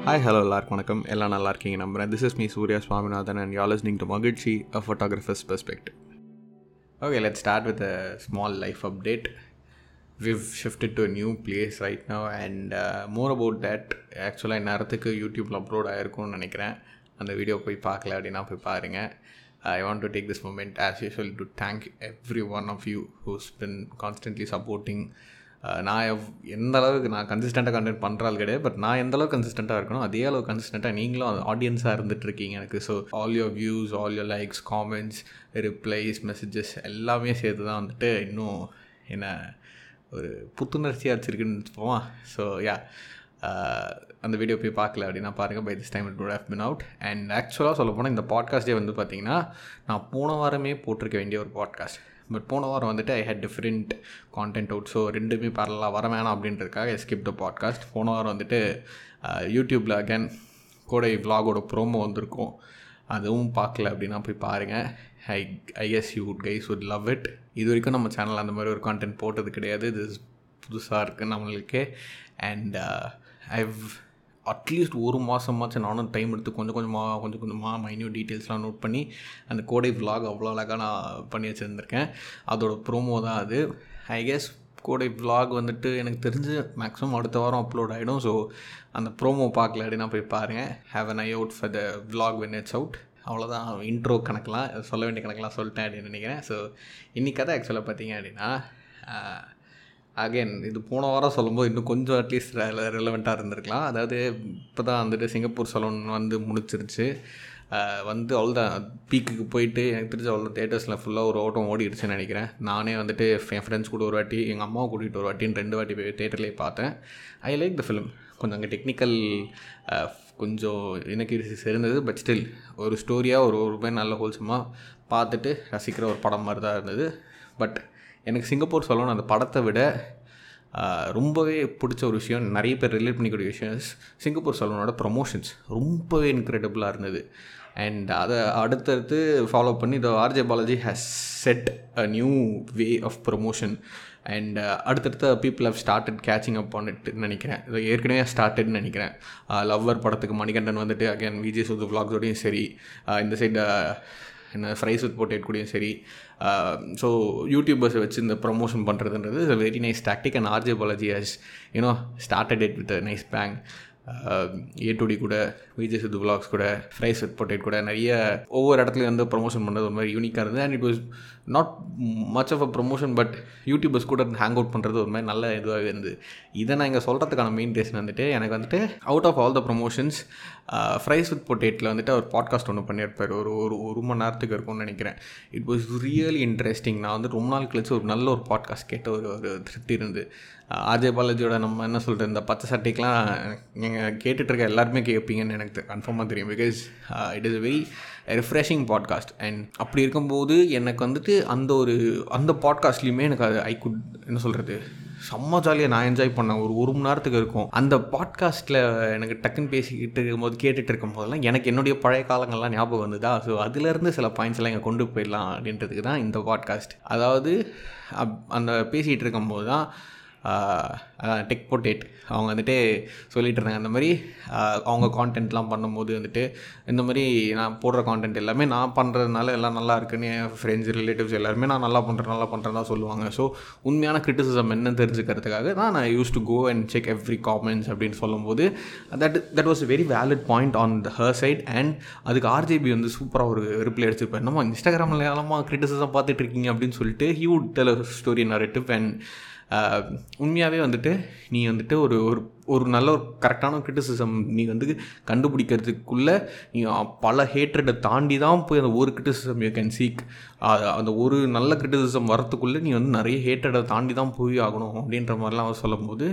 Hi hello எல்லாருக்கும் வணக்கம். எல்லாம் நல்லா இருக்கீங்க நம்புறேன். This is me Surya Swaminathan and you listening to மகிழ்ச்சி a photographer's perspective okay let start with a small life update we've shifted to new place right now and more about that ஆக்சுவலாக நேரத்துக்கு யூடியூப்பில் upload ஆகிருக்கும்னு நினைக்கிறேன். அந்த video போய் பார்க்கல அப்படின்னா போய் பாருங்கள் I want to take this moment as usual to thank every one of you who's been constantly supporting நான் எவ் எந்த அளவுக்கு நான் கன்சிஸ்டண்ட்டாக கண்டென்ட் பண்ணுறாள் கிடையாது பட் நான் எந்த அளவுக்கு கன்சிஸ்டண்ட்டாக இருக்கணும் அதே அளவுக்கு கன்சிஸ்டண்ட்டாக நீங்களும் ஆடியன்ஸாக இருந்துகிட்ருக்கீங்க எனக்கு. So all your views all your likes comments replies messages எல்லாமே சேர்த்து தான் வந்துட்டு இன்னும் என்ன ஒரு புத்துணர்ச்சியாக வச்சுருக்குன்னு போமா ஸோ யா அந்த வீடியோ போய் பார்க்கல அப்படின்னா பாருங்கள் by this time it would have been out and ஆக்சுவலாக சொல்ல போனால் இந்த பாட்காஸ்டே வந்து பார்த்திங்கன்னா நான் போன வாரமே போட்டிருக்க வேண்டிய ஒரு பாட்காஸ்ட் பட் போன வாரம் வந்துட்டு I had different content out so ரெண்டுமே பரலாம் வர வேணாம் அப்படின்றதுக்காக ஸ்கிப் த பாட்காஸ்ட் போன வாரம் வந்துட்டு யூடியூப்பில் அகேன் கோடை விலாகோட ப்ரோமோ வந்திருக்கும். அதுவும் பார்க்கல அப்படின்னா போய் பாருங்கள் I I yes you good guys would love it இது வரைக்கும் நம்ம சேனல் அந்த மாதிரி ஒரு கான்டென்ட் போட்டது கிடையாது. இது புதுசாக இருக்குது நம்மளுக்கு. அண்ட் ஐவ் uh, அட்லீஸ்ட் ஒரு மாதமாச்சும் நானும் டைம் எடுத்து கொஞ்சம் கொஞ்சமாக கொஞ்சம் கொஞ்சமாக மைன்யூட் டீட்டெயில்ஸ்லாம் நோட் பண்ணி அந்த கோடை விலாக் அவ்வளோ அழகாக நான் பண்ணி வச்சுருந்துருக்கேன். அதோட ப்ரோமோ தான் அது. ஐ கெஸ் கோடை விலாக் வந்துட்டு எனக்கு தெரிஞ்சு மேக்ஸிமம் அடுத்த வாரம் அப்லோட் ஆகிடும் ஸோ அந்த ப்ரோமோ பார்க்கல அப்படின்னா போய் பாருங்கள் have an eye out for the vlog when it's out அவ்வளோதான் இன்ட்ரோ கணக்கெலாம் சொல்ல வேண்டிய கணக்கெலாம் சொல்லிட்டேன் அப்படின்னு நினைக்கிறேன். ஸோ இன்றைக்கி கதை ஆக்சுவலாக பார்த்தீங்க அப்படின்னா அகைன் இது போன வாரம் சொல்லும்போது இன்னும் கொஞ்சம் அட்லீஸ்ட் ரெலவெண்ட்டாக இருந்திருக்கலாம். அதாவது இப்போ தான் வந்துட்டு சிங்கப்பூர் சலூன் வந்து முடிச்சிருச்சு. வந்து அவ்வளோ தான் பீக்குக்கு போயிட்டு எனக்கு தெரிஞ்ச அவ்வளோ தேட்டர்ஸில் ஃபுல்லாக ஒரு ஓட்டம் ஓடிடுச்சுன்னு நினைக்கிறேன். நானே வந்துட்டு என் ஃப்ரெண்ட்ஸ் கூட ஒரு வாட்டி எங்கள் அம்மாவை கூட்டிகிட்டு ஒரு வாட்டின்னு ரெண்டு வாட்டி போய் தேட்டர்லேயே பார்த்தேன். ஐ லைக் த ஃபிலிம் கொஞ்சம் அங்கே டெக்னிக்கல் கொஞ்சம் எனக்கு இருந்தது பட் ஸ்டில் ஒரு ஸ்டோரியாக ஒரு ஒரு பேர் நல்ல ஹோல்சமாக பார்த்துட்டு ரசிக்கிற ஒரு படம் மாதிரி தான் இருந்தது. பட் எனக்கு சிங்கப்பூர் சொல்லணும் அந்த படத்தை விட ரொம்பவே பிடிச்ச ஒரு விஷயம் நிறைய பேர் ரிலேட் பண்ணிக்கூடிய விஷயம் சிங்கப்பூர் சலூனோட ப்ரொமோஷன்ஸ் ரொம்பவே இன்க்ரெடிபிளாக இருந்தது. அண்ட் அதை அடுத்தடுத்து ஃபாலோ பண்ணி the RJ Balaji has set a new way of promotion and அடுத்தடுத்த people have started catching up பண்ணிட்டு நினைக்கிறேன். இது ஏற்கனவே ஸ்டார்டட்னு நினைக்கிறேன். லவ்வர் படத்துக்கு மணிகண்டன் வந்துட்டு அகேன் விஜய் சுது விளாக்ஸோடையும் சரி. இந்த சைடு என்ன ஃப்ரைஸ் வித் போட்டேட் கூடயும் சரி ஸோ யூடியூபர்ஸை வச்சு இந்த ப்ரொமோஷன் பண்ணுறதுன்றது is a very nice tactic and RJ Balaji has you know started it with nice bang ஏடுடி கூட விஜய் சித்து விலாக்ஸ் கூட ஃப்ரைஸ் வித் பொட்டேட் கூட நிறைய ஒவ்வொரு இடத்துலையும் வந்து ப்ரொமோஷன் பண்ணுறது ஒரு மாதிரி யூனிக்காக இருந்தது. And it was not much of a promotion but YouTubers கூட ஹேங் அவுட் பண்ணுறது ஒரு மாதிரி நல்ல இதுவாகவே இருந்தது. இதை நான் இங்கே சொல்கிறதுக்கான மெயின் ரீசன் வந்துட்டு எனக்கு வந்துட்டு out of all the promotions fries with பொட்டேட்டில் வந்துட்டு அவர் பாட்காஸ்ட் ஒன்று பண்ணியிருப்பார். ஒரு ஒரு ஒரு மணி நேரத்துக்கு இருக்கும்னு நினைக்கிறேன். இட் வாஸ் ரியலி இன்ட்ரெஸ்டிங் நான் வந்து ரொம்ப நாள் கழிச்சு ஒரு நல்ல ஒரு பாட்காஸ்ட் கேட்ட ஒரு ஒரு திருப்தி இருந்து ஆர்ஜே பாலாஜியோட நம்ம என்ன சொல்கிறது இந்த பச்சை சட்டைக்கெலாம் நீங்கள் கேட்டுட்ருக்க எல்லாருமே கேட்பீங்கன்னு எனக்கு கன்ஃபார்மாக தெரியும். Because it is very refreshing podcast and அப்படி இருக்கும்போது எனக்கு வந்துட்டு அந்த ஒரு அந்த பாட்காஸ்ட்லேயுமே எனக்கு அது ஐ குட் என்ன சொல்கிறது செம்ம ஜாலியாக நான் என்ஜாய் பண்ணேன். ஒரு ஒரு மணி நேரத்துக்கு இருக்கும். அந்த பாட்காஸ்ட்டில் எனக்கு டக்குன்னு பேசிக்கிட்டு இருக்கும்போது கேட்டுட்டு இருக்கும் போதெல்லாம் எனக்கு என்னுடைய பழைய காலங்கள்லாம் ஞாபகம் வந்ததா? ஸோ அதுலேருந்து சில பாயிண்ட்ஸ் எல்லாம் இங்கே கொண்டு போயிடலாம் அப்படின்றதுக்கு தான் இந்த பாட்காஸ்ட் அதாவது அந்த பேசிகிட்டு இருக்கும்போது தான் டெக் பொட்டேட் அவங்க வந்துட்டு சொல்லிகிட்டு இருந்தாங்க அந்த மாதிரி அவங்க கான்டென்ட்லாம் பண்ணும்போது வந்துட்டு இந்த மாதிரி நான் போடுற கான்டென்ட் எல்லாமே நான் பண்ணுறதுனால எல்லாம் நல்லா இருக்குன்னு என் ஃப்ரெண்ட்ஸ் ரிலேட்டிவ்ஸ் எல்லாருமே நான் நல்லா பண்ணுறேன் நல்லா பண்ணுறேன் தான் சொல்லுவாங்க. ஸோ உண்மையான கிரிட்டிசிசம் என்னன்னு தெரிஞ்சுக்கிறதுக்காக தான் நான் use to go and check every comments அப்படின்னு சொல்லும்போது that that was very valid point on the her side and அதுக்கு ஆர்ஜேபி வந்து சூப்பராக ஒரு ரிப்ளை அடிச்சுப்பேன் நம்ம இன்ஸ்டாகிராமில் எல்லாமா கிரிட்டிசிசம் பார்த்துட்டு இருக்கீங்க அப்படின்னு சொல்லிட்டு who'd would tell story narrative and உண்மையாகவே வந்துட்டு நீ வந்துட்டு ஒரு ஒரு ஒரு நல்ல ஒரு கரெக்டான கிரிட்டிசிசம் நீ வந்து கண்டுபிடிக்கிறதுக்குள்ளே நீ பல ஹேட்ரடை தாண்டி தான் போய் அந்த ஒரு கிரிட்டிசிசம் யூ கேன் சீக் அந்த ஒரு நல்ல கிரிட்டிசிசம் வரத்துக்குள்ளே நீ வந்து நிறைய ஹேட்ரடை தாண்டி தான் போய் ஆகணும் அப்படின்ற மாதிரிலாம் அவர் சொல்லும்போது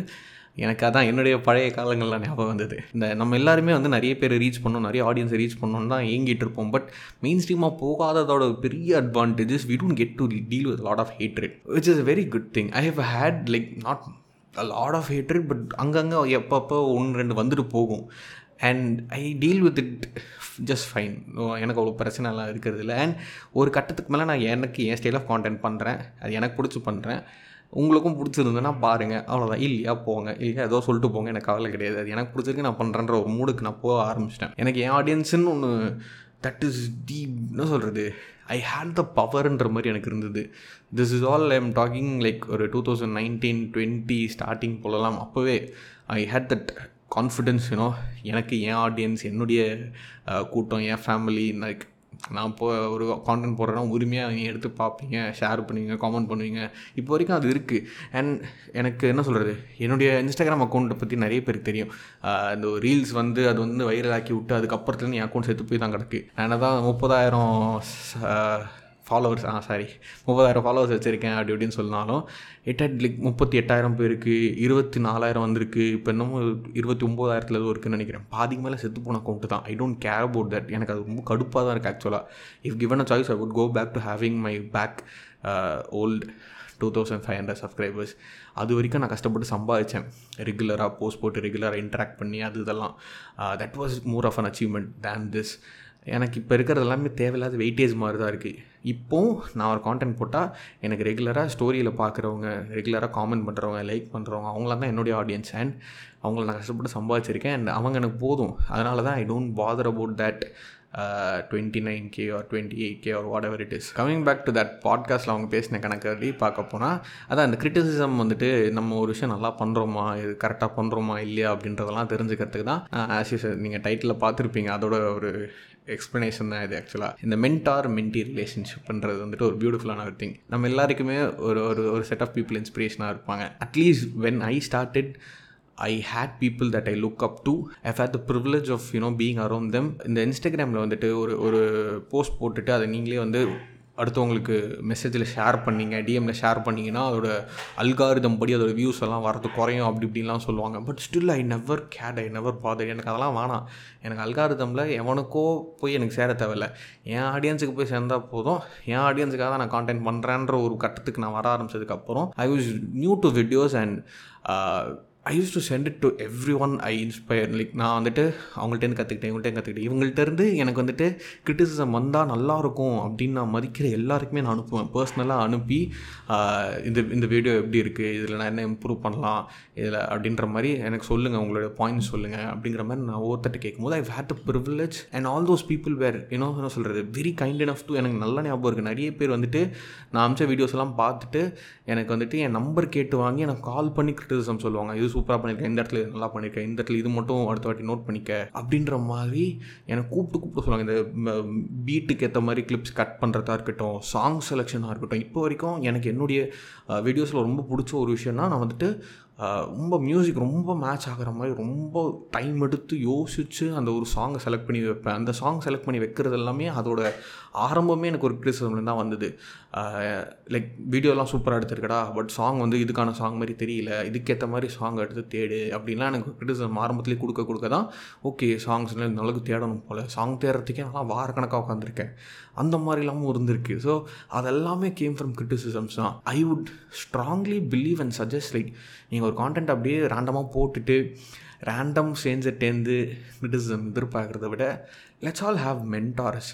எனக்கு அதான் என்னுடைய பழைய காலங்களில் ஞாபகம் வந்தது. இந்த நம்ம எல்லாருமே வந்து நிறைய பேர் ரீச் பண்ணோம் நிறைய ஆடியன்ஸை ரீச் பண்ணோம் தான் ஏங்கிட்டு இருப்போம். பட் மெயின் ஸ்ட்ரீமாக போகாததோட பெரிய advantages we don't get to deal with lot of hatred which is a very good thing I have had like not a lot of hatred but அங்கங்கே எப்பப்போ ஒன்று ரெண்டு வந்துட்டு போகும். And I deal with it just fine எனக்கு அவ்வளோ பிரச்சனைலாம் இருக்கிறது இல்லை. அண்ட் ஒரு கட்டத்துக்கு மேலே நான் எனக்கு என் ஸ்டைல் ஆஃப் கான்டென்ட் பண்ணுறேன் அது எனக்கு பிடிச்சி பண்ணுறேன் உங்களுக்கும் பிடிச்சிருந்ததுன்னா பாருங்கள் அவ்வளோதான் இல்லையா போங்க. இல்லையா ஏதோ சொல்லிட்டு போங்க. எனக்கு கவலை கிடையாது. அது எனக்கு பிடிச்சிருக்கு. நான் பண்ணுறேன்ற ஒரு மூடுக்கு நான் போக ஆரம்பிச்சிட்டேன். எனக்கு என் ஆடியன்ஸுன்னு ஒன்று தட் இஸ் டீப் என்ன சொல்கிறது ஐ ஹேட் த பவர்ன்ற மாதிரி எனக்கு இருந்தது. This is all I am talking like ஒரு two thousand nineteen twenty starting போலலாம். அப்போவே I had that confidence you know எனக்கு என் ஆடியன்ஸ் என்னுடைய கூட்டம் என் ஃபேமிலி லைக் நான் இப்போ ஒரு கான்டென்ட் போடுறேன்னா உரிமையாக நீங்கள் எடுத்து பார்ப்பீங்க ஷேர் பண்ணுவீங்க காமெண்ட் பண்ணுவீங்க. இப்போ வரைக்கும் அது இருக்குது அண்ட் எனக்கு என்ன சொல்கிறது என்னுடைய இன்ஸ்டாகிராம் அக்கௌண்ட்டை பற்றி நிறைய பேருக்கு தெரியும். இந்த ரீல்ஸ் வந்து அது வந்து வைரல் ஆக்கி விட்டு அதுக்கப்புறத்துலேருந்து என் அக்கௌண்ட் சேர்த்து போய் தான் கிடக்கு. நான் தான் முப்பதாயிரம் ஃபாலோவர்ஸ் ஆ சாரி முப்பதாயிரம் ஃபாலோவர்ஸ் வச்சுருக்கேன் அப்படி இப்படின்னு சொன்னாலும் எட் லைக் முப்பத்தி எட்டாயிரம் போயிருக்கு இருபத்தி நாலாயிரம் வந்திருக்கு இப்போ இன்னமும் இருபத்தி ஒம்போதாயிரத்தில் ஏதோ இருக்குன்னு நினைக்கிறேன். பாதிக்கு மேலே செத்து போன அக்கௌண்ட்டு தான். I don't care about that எனக்கு அது ரொம்ப கடுப்பாக தான் இருக்குது ஆக்சுவலாக if given a choice I would go back to having my back old two thousand five hundred subscribers அது வரைக்கும் நான் கஷ்டப்பட்டு சம்பாதிச்சேன். ரெகுலராக போஸ்ட் போட்டு ரெகுலராக இன்ட்ராக்ட் பண்ணி அது இதெல்லாம். That was more of an achievement than this எனக்கு இப்போ இருக்கிறது எல்லாமே தேவையில்லாத வெயிட்டேஜ் மாதிரி தான் இருக்குது இப்போது நான் ஒரு கான்டென்ட் போட்டால் எனக்கு ரெகுலராக ஸ்டோரியில் பார்க்குறவங்க ரெகுலராக காமெண்ட் பண்ணுறவங்க லைக் பண்ணுறவங்க அவங்களாம் தான் என்னுடைய ஆடியன்ஸ் அண்ட் அவங்கள நான் கஷ்டப்பட்டு சம்பாதிச்சிருக்கேன். அண்ட் அவங்க எனக்கு போதும். அதனால தான் I don't bother about that twenty nine K or twenty eight K or whatever it is coming back to that பாட்காஸ்ட்டில் அவங்க பேசின கணக்கு பார்க்க போனால் அதான் அந்த கிரிட்டிசிசம் வந்துட்டு நம்ம ஒரு விஷயம் நல்லா பண்ணுறோமா இது கரெக்டாக பண்ணுறோமா இல்லையா அப்படின்றதெல்லாம் தெரிஞ்சுக்கிறதுக்கு தான் uh, ஆஸ் யூஸ் நீங்கள் டைட்டில் பார்த்துருப்பீங்க. அதோட ஒரு எக்ஸ்ப்ளனேஷன் தான் இது ஆக்சுவலாக இந்த மென்டார் மென்டி ரிலேஷன்ஷிப்ன்றது வந்துட்டு ஒரு பியூட்டிஃபுல்லான ஒரு திங் நம்ம எல்லாருக்குமே ஒரு ஒரு ஒரு செட் ஆஃப் பீப்புள் இன்ஸ்பிரேஷனாக இருப்பாங்க. At least when I started I had people that I look up to I had the privilege of you know being around them இந்த இன்ஸ்டாகிராமில் வந்துட்டு ஒரு ஒரு போஸ்ட் போட்டுட்டு அதை நீங்களே வந்து அடுத்தவங்களுக்கு மெசேஜில் ஷேர் பண்ணிங்க டிஎம்மில் ஷேர் பண்ணிங்கன்னா அதோட அல்காரிதம் படி அதோட வியூஸ் எல்லாம் வரது குறையும் அப்படி இப்படின்லாம் சொல்லுவாங்க. But still I never get I never bother எனக்கு அதெல்லாம் வேணாம். எனக்கு அல்காரிதமில் எவனுக்கோ போய் எனக்கு சேர தேவையில்ல. என் ஆடியன்ஸுக்கு போய் சேர்ந்தால் போதும். என் ஆடியன்ஸுக்காக தான் நான் கான்டென்ட் பண்ணுறேன்ற ஒரு கட்டத்துக்கு நான் வர ஆரம்பிச்சதுக்கப்புறம் I was new to videos and I use to send it to every one I inspire like நான் வந்துட்டு அவங்கள்ட்டேருந்து கற்றுக்கிட்டேன் இவங்கள்ட்ட கற்றுக்கிட்டேன் இவங்கள்ட்டேருந்து எனக்கு வந்துட்டு கிரிட்டிசிசம் வந்தால் நல்லாயிருக்கும் அப்படின்னு நான் மதிக்கிற எல்லாருக்குமே நான் அனுப்புவேன். பர்சனலாக அனுப்பி இந்த இந்த வீடியோ எப்படி இருக்குது இதில் நான் என்ன இம்ப்ரூவ் பண்ணலாம் இதில் அப்படின்ற மாதிரி எனக்கு சொல்லுங்கள் உங்களோட பாயிண்ட் சொல்லுங்கள் அப்படிங்கிற மாதிரி நான் ஒவ்வொருத்தட்ட கேட்கும்போது I had a privilege and all those people were you know என்ன சொல்கிறது வெரி கைண்ட் அனஃப் டு எனக்கு நல்ல ஞாபகம் இருக்குது நிறைய பேர் வந்துட்டு நான் அமிச்ச வீடியோஸ் எல்லாம் பார்த்துட்டு எனக்கு வந்துட்டு என் நம்பர் கேட்டு வாங்கி எனக்கு கால் பண்ணி கிரிட்டிசிசம் சொல்லுவாங்க. இது சூப்பராக பண்ணியிருக்கேன் இந்த இடத்துல நல்லா பண்ணியிருக்கேன் இந்த இடத்துல இது மட்டும் அடுத்த வாட்டி நோட் பண்ணிக்க அப்படின்ற மாதிரி எனக்கு கூப்பிட்டு கூப்பிட்டு சொல்லுவாங்க. இந்த பீட்டுக்கு ஏற்ற மாதிரி கிளிப்ஸ் கட் பண்ணுறதா இருக்கட்டும் சாங் செலெக்ஷனாக இருக்கட்டும். இப்போ வரைக்கும் எனக்கு என்னுடைய வீடியோஸில் ரொம்ப பிடிச்ச ஒரு விஷயம்னா நான் வந்துட்டு ரொம்ப மியூசிக் ரொம்ப மேட்ச் ஆகிற மாதிரி ரொம்ப டைம் எடுத்து யோசித்து அந்த ஒரு சாங்கை செலக்ட் பண்ணி வைப்பேன். அந்த சாங் செலக்ட் பண்ணி வைக்கிறது எல்லாமே அதோட ஆரம்பமே எனக்கு ஒரு கிரிட்டிசிசம்ல தான் வந்தது. லைக் வீடியோலாம் சூப்பராக எடுத்திருக்கடா பட் சாங் வந்து இதுக்கான சாங் மாதிரி தெரியல இதுக்கேற்ற மாதிரி சாங் எடுத்து தேடு அப்படின்லாம் எனக்கு கிரிட்டிசிசம் ஆரம்பத்துலேயே கொடுக்க கொடுக்க தான் ஓகே சாங்ஸ் இந்த அளவுக்கு தேடணும் போல் சாங் தேடுறதுக்கே நான் வாரக்கணக்காக உட்காந்துருக்கேன் அந்த மாதிரிலாமும் இருந்திருக்கு. ஸோ அதெல்லாமே கேம் ஃப்ரம் கிரிட்டிசிசம்ஸ் தான். I would strongly believe and suggest like நீங்கள் ஒரு கான்டென்ட் அப்படியே ரேண்டமாக போட்டுட்டு ரேண்டம் சேஞ்சர்டேருந்து கிரிட்டிசிசம் எதிர்பார்க்குறத விட let's all have mentors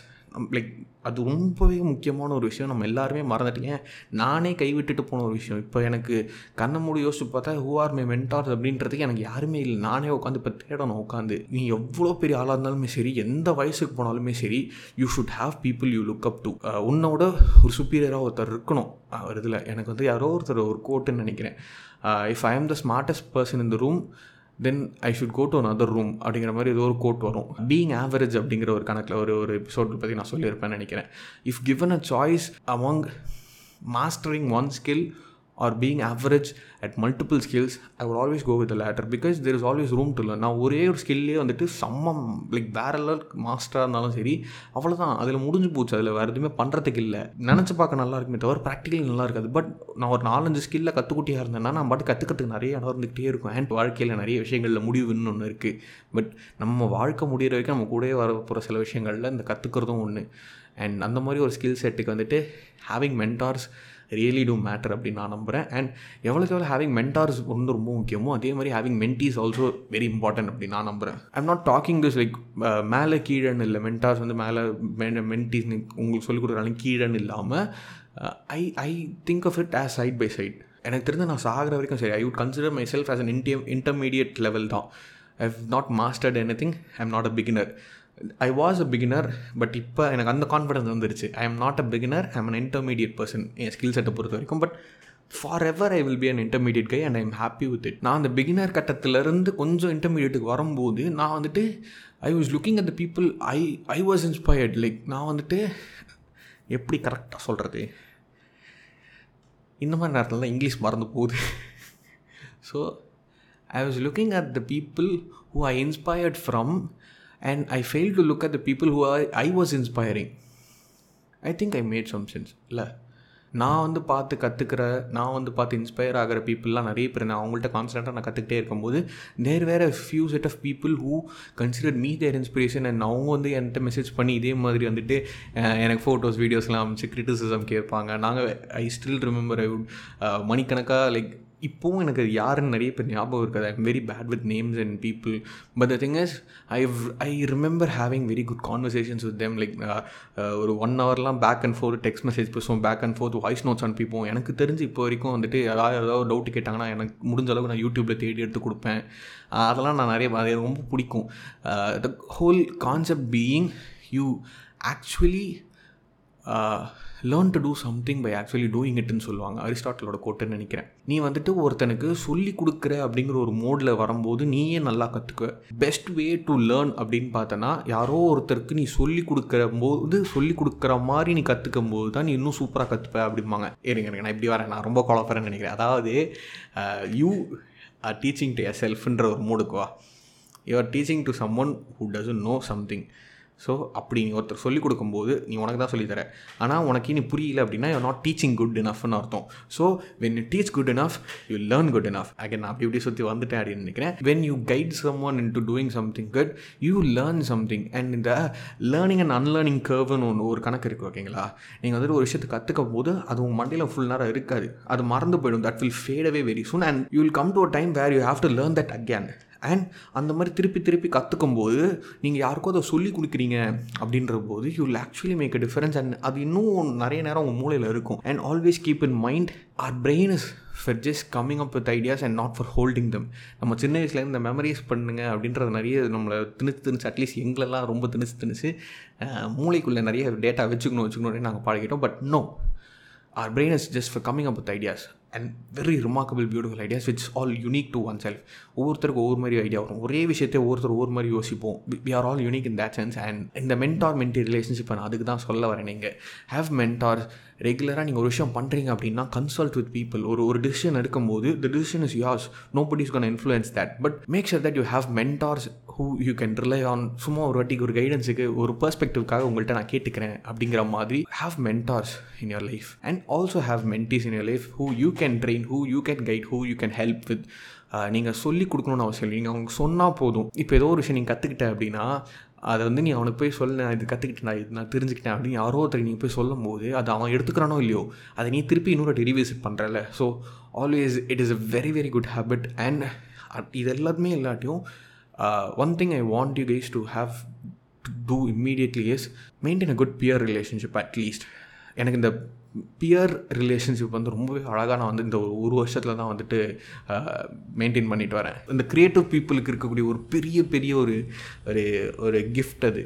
like அது ரொம்பவே முக்கியமான ஒரு விஷயம். நம்ம எல்லாருமே மறந்துட்டீங்க. நானே கைவிட்டுட்டு போன ஒரு விஷயம். இப்போ எனக்கு கண்ணை மூடி யோசிச்சு பார்த்தா ஹூ ஆர் மை மென்டார்ஸ் அப்படின்றதுக்கு எனக்கு யாருமே இல்லை. நானே உட்காந்து இப்போ தேடணும் உட்காந்து நீ எவ்வளோ பெரிய ஆளாக இருந்தாலுமே சரி எந்த வயசுக்கு போனாலுமே சரி you should have people you look up to உன்னோட ஒரு சுப்பீரியராக ஒருத்தர் இருக்கணும். ஒரு இதில் எனக்கு வந்து யாரோ ஒருத்தர் ஒரு கோட்டுன்னு நினைக்கிறேன். If I am the smartest person இந்த room then I should go to another room அப்படிங்கிற மாதிரி ஏதோ ஒரு கோட் வரும். பீங் ஆவரேஜ் அப்படிங்கிற ஒரு கணக்கில் ஒரு ஒரு எபிசோட் பற்றி நான் சொல்லியிருப்பேன்னு நினைக்கிறேன். If given a choice among mastering one skill or being average at multiple skills I would always go with latter because there is always room to learn நான் ஒரே ஒரு ஸ்கில்லே வந்துட்டு சம்மம் லைக் வேற லெவல் மாஸ்டராக இருந்தாலும் சரி அவ்வளோதான் அதில் முடிஞ்சு போச்சு. அதில் வேறு எதுவுமே பண்ணுறதுக்கு இல்லை. நினச்சி பார்க்க நல்லா இருக்குமே தவிர ப்ராக்டிக்கலி நல்லா இருக்காது. பட் நான் ஒரு நாலஞ்சு ஸ்கில்ல கற்றுக்குட்டியாக இருந்தேன்னா நான் பாட்டு கற்றுக்கிறதுக்கு நிறைய இடம் இருந்துகிட்டே இருக்கும். அண்ட் வாழ்க்கையில் நிறைய விஷயங்களில் முடிவுன்னு ஒன்று இருக்குது பட் நம்ம வாழ்க்கை முடிகிற வரைக்கும் நம்ம கூடவே வர போகிற சில விஷயங்களில் இந்த கற்றுக்கிறதும் ஒன்று அண்ட் அந்த மாதிரி ஒரு ஸ்கில் செட்டுக்கு வந்துட்டு having mentors really do matter அப்படின்னு நான் நம்புகிறேன் அண்ட் எவ்வளோக்கு எவ்வளோ ஹேவிங் மென்டார்ஸ் வந்து ரொம்ப முக்கியமோ அதே மாதிரி having mentees also very important அப்படின்னு நான் நம்புகிறேன் I'm not talking this like மேலே கீழன்னு இல்லை. மென்டார்ஸ் வந்து மேலே மென்டிஸ் உங்களுக்கு சொல்லிக் கொடுக்குறாலும் கீழன்னு இல்லாமல் I I think of it as side by side எனக்கு தெரிஞ்ச நான் சாகிற வரைக்கும் சரி. I would consider myself as an indium intermediate level தான். I have not mastered anything I am not a beginner I was a beginner but இப்போ எனக்கு அந்த கான்ஃபிடன்ஸ் வந்துருச்சு. I am not a beginner I am an intermediate person N skill செட்டை பொறுத்த வரைக்கும் but forever I will be an intermediate guy and I am happy with it நான் அந்த beginner கட்டத்திலேருந்து கொஞ்சம் இன்டர்மீடியட்டுக்கு வரும்போது நான் வந்துட்டு I was looking at the people I I was inspired like நான் வந்துட்டு எப்படி கரெக்டாக சொல்கிறது இந்த மாதிரி நேரத்தில் தான் இங்கிலீஷ் மறந்து போகுது. So I was looking at the people who I inspired from and I fail to look at the people who I was inspiring I think I made some sense இல்லை? நான் வந்து பார்த்து கற்றுக்கிற நான் வந்து பார்த்து இன்ஸ்பயர் ஆகிற பீப்புளெலாம் நிறைய பேர் நான் அவங்கள்ட்ட கான்ஸ்டண்ட்டாக நான் கற்றுக்கிட்டே இருக்கும்போது there were a few set of people who consider me their inspiration and அவங்க வந்து என்கிட்ட மெசேஜ் பண்ணி இதே மாதிரி வந்துட்டு எனக்கு ஃபோட்டோஸ் வீடியோஸ்லாம் அமைச்சு கிரிட்டிசிசம் கேட்பாங்க. நாங்கள் I still remember I would மணிக்கணக்காக லைக் இப்போவும் எனக்கு யாருன்னு நிறைய பேர் ஞாபகம் இருக்காது. I am very bad with names and people but the thing is I I remember having very good conversations with them like ஒரு one ஹவர்லாம் back and forth text message பேசுவோம் back and forth voice notes அனுப்பிப்போம் எனக்கு தெரிஞ்சு இப்போ வரைக்கும் வந்துட்டு ஏதாவது ஏதாவது doubt கேட்டாங்கன்னா எனக்கு முடிஞ்ச அளவுக்கு நான் யூடியூப்பில் தேடி எடுத்து கொடுப்பேன். அதெல்லாம் நான் நிறைய அது ரொம்ப பிடிக்கும். The whole concept being you actually learn to do something by actually doing இட்னு சொல்லுவாங்க. அரிஸ்டாட்டலோட கோட்டுன்னு நினைக்கிறேன். நீ வந்துட்டு ஒருத்தனுக்கு சொல்லி கொடுக்குற அப்படிங்கிற ஒரு மோடில் வரும்போது நீயே நல்லா கற்றுக்க பெஸ்ட் வே டு லேர்ன் அப்படின்னு பார்த்தோன்னா யாரோ ஒருத்தருக்கு நீ சொல்லி கொடுக்குற போது சொல்லி கொடுக்குற மாதிரி நீ கற்றுக்கும் போது தான் நீ இன்னும் சூப்பராக கற்றுப்ப அப்படிம்பாங்க. இருங்க நான் இப்படி வரேன். நான் ரொம்ப குழப்பறேன்னு நினைக்கிறேன். அதாவது you are teaching to a செல்ஃப்ன்ற ஒரு மூடுக்குவா you are teaching to someone who doesn't know something so அப்படி நீ ஒருத்தர் சொல்லிக் கொடுக்கும்போது நீ உனக்கு தான் சொல்லித்தர ஆனால் உனக்கு நீ புரியல அப்படின்னா யூ நாட் டீச்சிங் குட் இனஃப்னு அர்த்தம். So when you teach good enough you learn good enough again நான் அப்படி இப்படி சுற்றி வந்துட்டேன் அப்படின்னு நினைக்கிறேன். When you guide someone into doing something good you learn something and இந்த லேர்னிங் அண்ட் அன்லேர்னிங் கர்வ்னு ஒன்று ஒரு கணக்கு இருக்குது ஓகேங்களா? நீங்கள் வந்துட்டு ஒரு விஷயத்தை கற்றுக்கும் போது அது உங்கள் மண்டியில் ஃபுல் நேரம் இருக்காது. அது மறந்து போயிடும். That will fade away very soon and you will come to a time where you have to learn that again and அந்த மாதிரி திருப்பி திருப்பி கற்றுக்கும் போது நீங்கள் யாருக்கோ அதை சொல்லி கொடுக்குறீங்க அப்படின்ற போது you will actually make a difference and அது இன்னும் நிறைய நேரம் உங்கள் மூலையில் இருக்கும். And always keep in mind our brain is for just coming up with ideas and not for holding them நம்ம சின்ன வயசுலேருந்து இந்த மெமரிஸ் பண்ணுங்க அப்படின்றது நிறைய நம்மளை திணிச்சு திணிச்சு அட்லீஸ்ட் எங்களெல்லாம் ரொம்ப திணிச்சு திணிச்சு மூளைக்குள்ளே நிறைய டேட்டா வச்சுக்கணும் வச்சுக்கணும்னு நாங்கள் பழகிட்டோம். But no our brain is just for coming up with ideas and very remarkable beautiful ideas which all unique to oneself ஒவ்வொருத்தருக்கு ஒவ்வொரு மாதிரி ஐடியா வரும். ஒரே விஷயத்தை ஒவ்வொருத்தர் ஒவ்வொரு மாதிரி யோசிப்போம். We are all unique in that sense and இந்த மென்டார் மென்டி ரிலேஷன்ஷிப் நான் அதுக்கு தான் சொல்ல வரேன் நீங்கள் ஹேவ் மென்டார்ஸ் ரெகுலராக நீங்கள் ஒரு விஷயம் பண்ணுறீங்க அப்படின்னா கன்சல்ட் வித் பீப்புள் ஒரு ஒரு டிசிஷன் எடுக்கும்போது the decision is yours nobody is gonna influence that but make sure that you have mentors who you can rely on சும்மா ஒரு வாட்டிக்கு ஒரு கைடன்ஸுக்கு ஒரு பர்ஸ்பெக்டிவ்காக உங்கள்கிட்ட நான் கேட்டுக்கிறேன் அப்படிங்கிற மாதிரி. Have mentors in your life and also have mentees in your life who you can train who you can guide who you can help with நீங்கள் சொல்லி கொடுக்கணும்னு அவசியம் இல்லை. நீங்கள் அவங்க சொன்னால் போதும். இப்போ ஏதோ ஒரு விஷயம் நீங்கள் கற்றுக்கிட்ட அப்படின்னா அதை வந்து நீ அவனுக்கு போய் சொல்ல நான் இது கற்றுக்கிட்டேன் நான் இது நான் தெரிஞ்சுக்கிட்டேன் அப்படின்னு யாரோ ஒருத்தர் நீங்கள் போய் சொல்லும் போது அது அவன் எடுத்துக்கிறானோ இல்லையோ அதை நீ திருப்பி இன்னொரு revisit பண்ணுறல so always it is a very very good habit and இது எல்லாத்துமே இல்லாட்டியும் one thing I want you guys to have to do immediately is maintain a good peer relationship at least எனக்கு இந்த பியர் ரிலேஷன்ஷிப் வந்து ரொம்பவே அழகாக நான் வந்து இந்த ஒரு ஒரு வருஷத்தில் தான் வந்துட்டு மெயின்டைன் பண்ணிட்டு வரேன். இந்த க்ரியேட்டிவ் பீப்புளுக்கு இருக்கக்கூடிய ஒரு பெரிய பெரிய ஒரு ஒரு ஒரு கிஃப்ட் அது.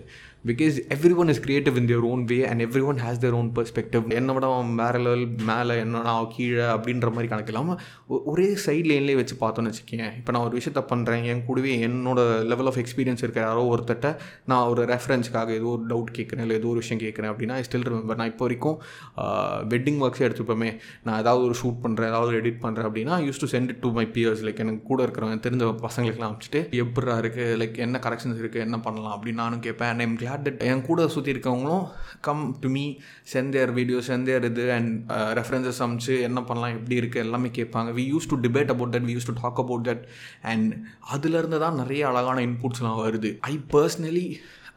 Because every one is creative in their own way and every one has their own perspective என்ன விட வேற லெவல் மேலே என்னன்னா கீழே அப்படின்ற மாதிரி கணக்கு இல்லாமல் ஒரே சைட் லைன்லேயே வச்சு பார்த்தோன்னு வச்சுக்கேன் இப்போ நான் ஒரு விஷயத்த பண்ணுறேன் என் கூடவே என்னோட லெவல் ஆஃப் எக்ஸ்பீரியன்ஸ் இருக்க யாரோ ஒருத்தட்ட நான் ஒரு ரெஃபரன்ஸ்க்காக ஏதோ ஒரு டவுட் கேட்குறேன் இல்லை ஏதோ ஒரு விஷயம் கேட்குறேன் அப்படின்னா ஐ ஸ்டில் ரிமெம்பர் நான் இப்போ வரைக்கும் வெட்டிங் ஒர்க்ஸே எடுத்துப்போமே நான் ஏதாவது ஒரு ஷூட் பண்ணுறேன் ஏதாவது ஒரு எடிட் பண்ணுறேன் அப்படின்னா use to send it to my peers like எனக்கு கூட இருக்கிறவங்க தெரிஞ்ச பசங்களுக்குலாம் அமைச்சிட்டு எப்படா இருக்குது லைக் என்ன கரெக்ஷன்ஸ் இருக்குது என்ன பண்ணலாம்? அப்படின்னு நானும் கேட்பேன். அண்ட் ஐம் கிளாட் தட் என் கூட சுற்றி இருக்கவங்களும் come to me send their video send their இது அண்ட் ரெஃபரன்சஸ் அமைச்சு என்ன பண்ணலாம்? எப்படி இருக்குது எல்லாமே கேட்பாங்க. We use to debate about that we use to talk about that and அதுலேருந்து தான் நிறைய அழகான இன்புட்ஸ்லாம் வருது. I personally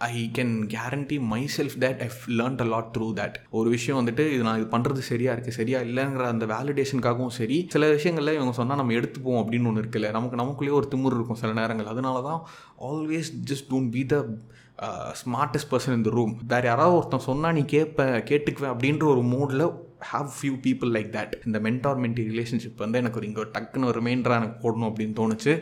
I can guarantee myself that I learned a lot through that ஒரு விஷயம் வந்துட்டு இது நான் இது பண்ணுறது சரியாக இருக்குது சரியா இல்லைங்கிற அந்த வேலிடேஷனுக்காகவும் சரி சில விஷயங்களில் இவங்க சொன்னால் நம்ம எடுத்துப்போம் அப்படின்னு ஒன்று இருக்குல்ல நமக்கு நமக்குள்ளேயே ஒரு திமுர் இருக்கும் சில நேரங்கள் அதனால தான் always just don't be the smartest person இந்த ரூம் வேறு யாராவது ஒருத்தன் சொன்னால் நீ கேட்ப கேட்டுக்குவேன் அப்படின்ற ஒரு மூடில் have few people like that இந்த மென்டார் மென்டி ரிலேஷன்ஷிப் வந்து எனக்கு ஒரு இங்கே டக்குன்னு ஒரு ரிமைண்டராக எனக்கு போடணும் அப்படின்னு தோணுச்சு.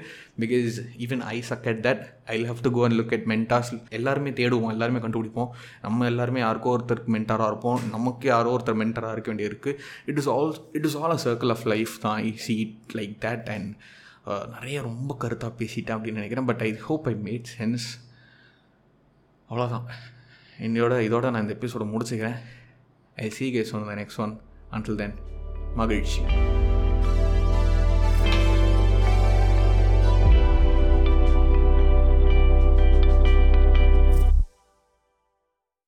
Because even I suck at that I have to go and look at mentors எல்லாருமே தேடுவோம் எல்லாருமே கண்டுபிடிப்போம். நம்ம எல்லாருமே யாருக்கோ ஒருத்தருக்கு மென்டாராக இருப்போம். நமக்கு யாரோ ஒருத்தர் மென்டராக இருக்க வேண்டியிருக்கு. It is all it is all a circle of life தான். I see it like that and நிறைய ரொம்ப கருத்தாக பேசிட்டேன் அப்படின்னு நினைக்கிறேன். But I hope I made sense அவ்வளோதான் என்னோட இதோட நான் இந்த எபிசோட முடிச்சுக்கிறேன். I'll see you guys on the next one. Until then, Magalchi.